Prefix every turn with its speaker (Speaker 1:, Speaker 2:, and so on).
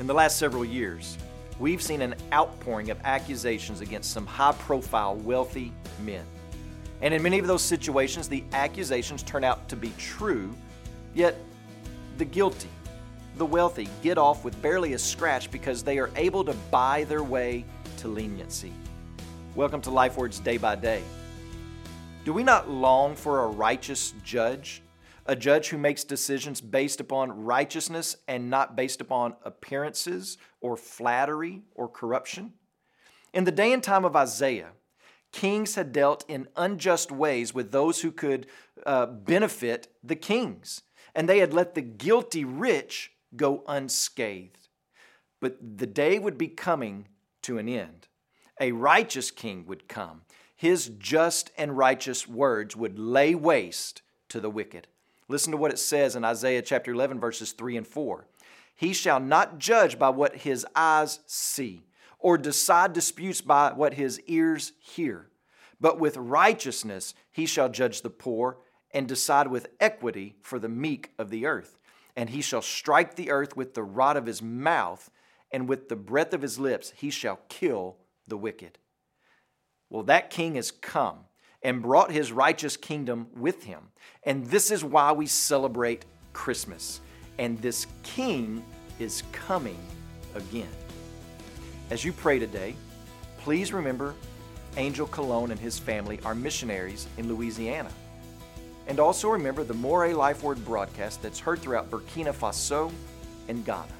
Speaker 1: In the last several years, we've seen an outpouring of accusations against some high profile, wealthy men. And in many of those situations, the accusations turn out to be true, yet the guilty, the wealthy, get off with barely a scratch because they are able to buy their way to leniency. Welcome to LifeWords Day by Day. Do we not long for a righteous judge? A judge who makes decisions based upon righteousness and not based upon appearances or flattery or corruption? In the day and time of Isaiah, kings had dealt in unjust ways with those who could uh, benefit the kings, and they had let the guilty rich go unscathed. But the day would be coming to an end. A righteous king would come. His just and righteous words would lay waste to the wicked. Listen to what it says in Isaiah chapter 11, verses 3 and 4. He shall not judge by what his eyes see, or decide disputes by what his ears hear. But with righteousness he shall judge the poor, and decide with equity for the meek of the earth. And he shall strike the earth with the rod of his mouth, and with the breath of his lips he shall kill the wicked. Well, that king has come and brought his righteous kingdom with him. And this is why we celebrate Christmas. And this king is coming again. As you pray today, please remember Angel Colón and his family are missionaries in Louisiana. And also remember the Mooré Life Word broadcast that's heard throughout Burkina Faso and Ghana.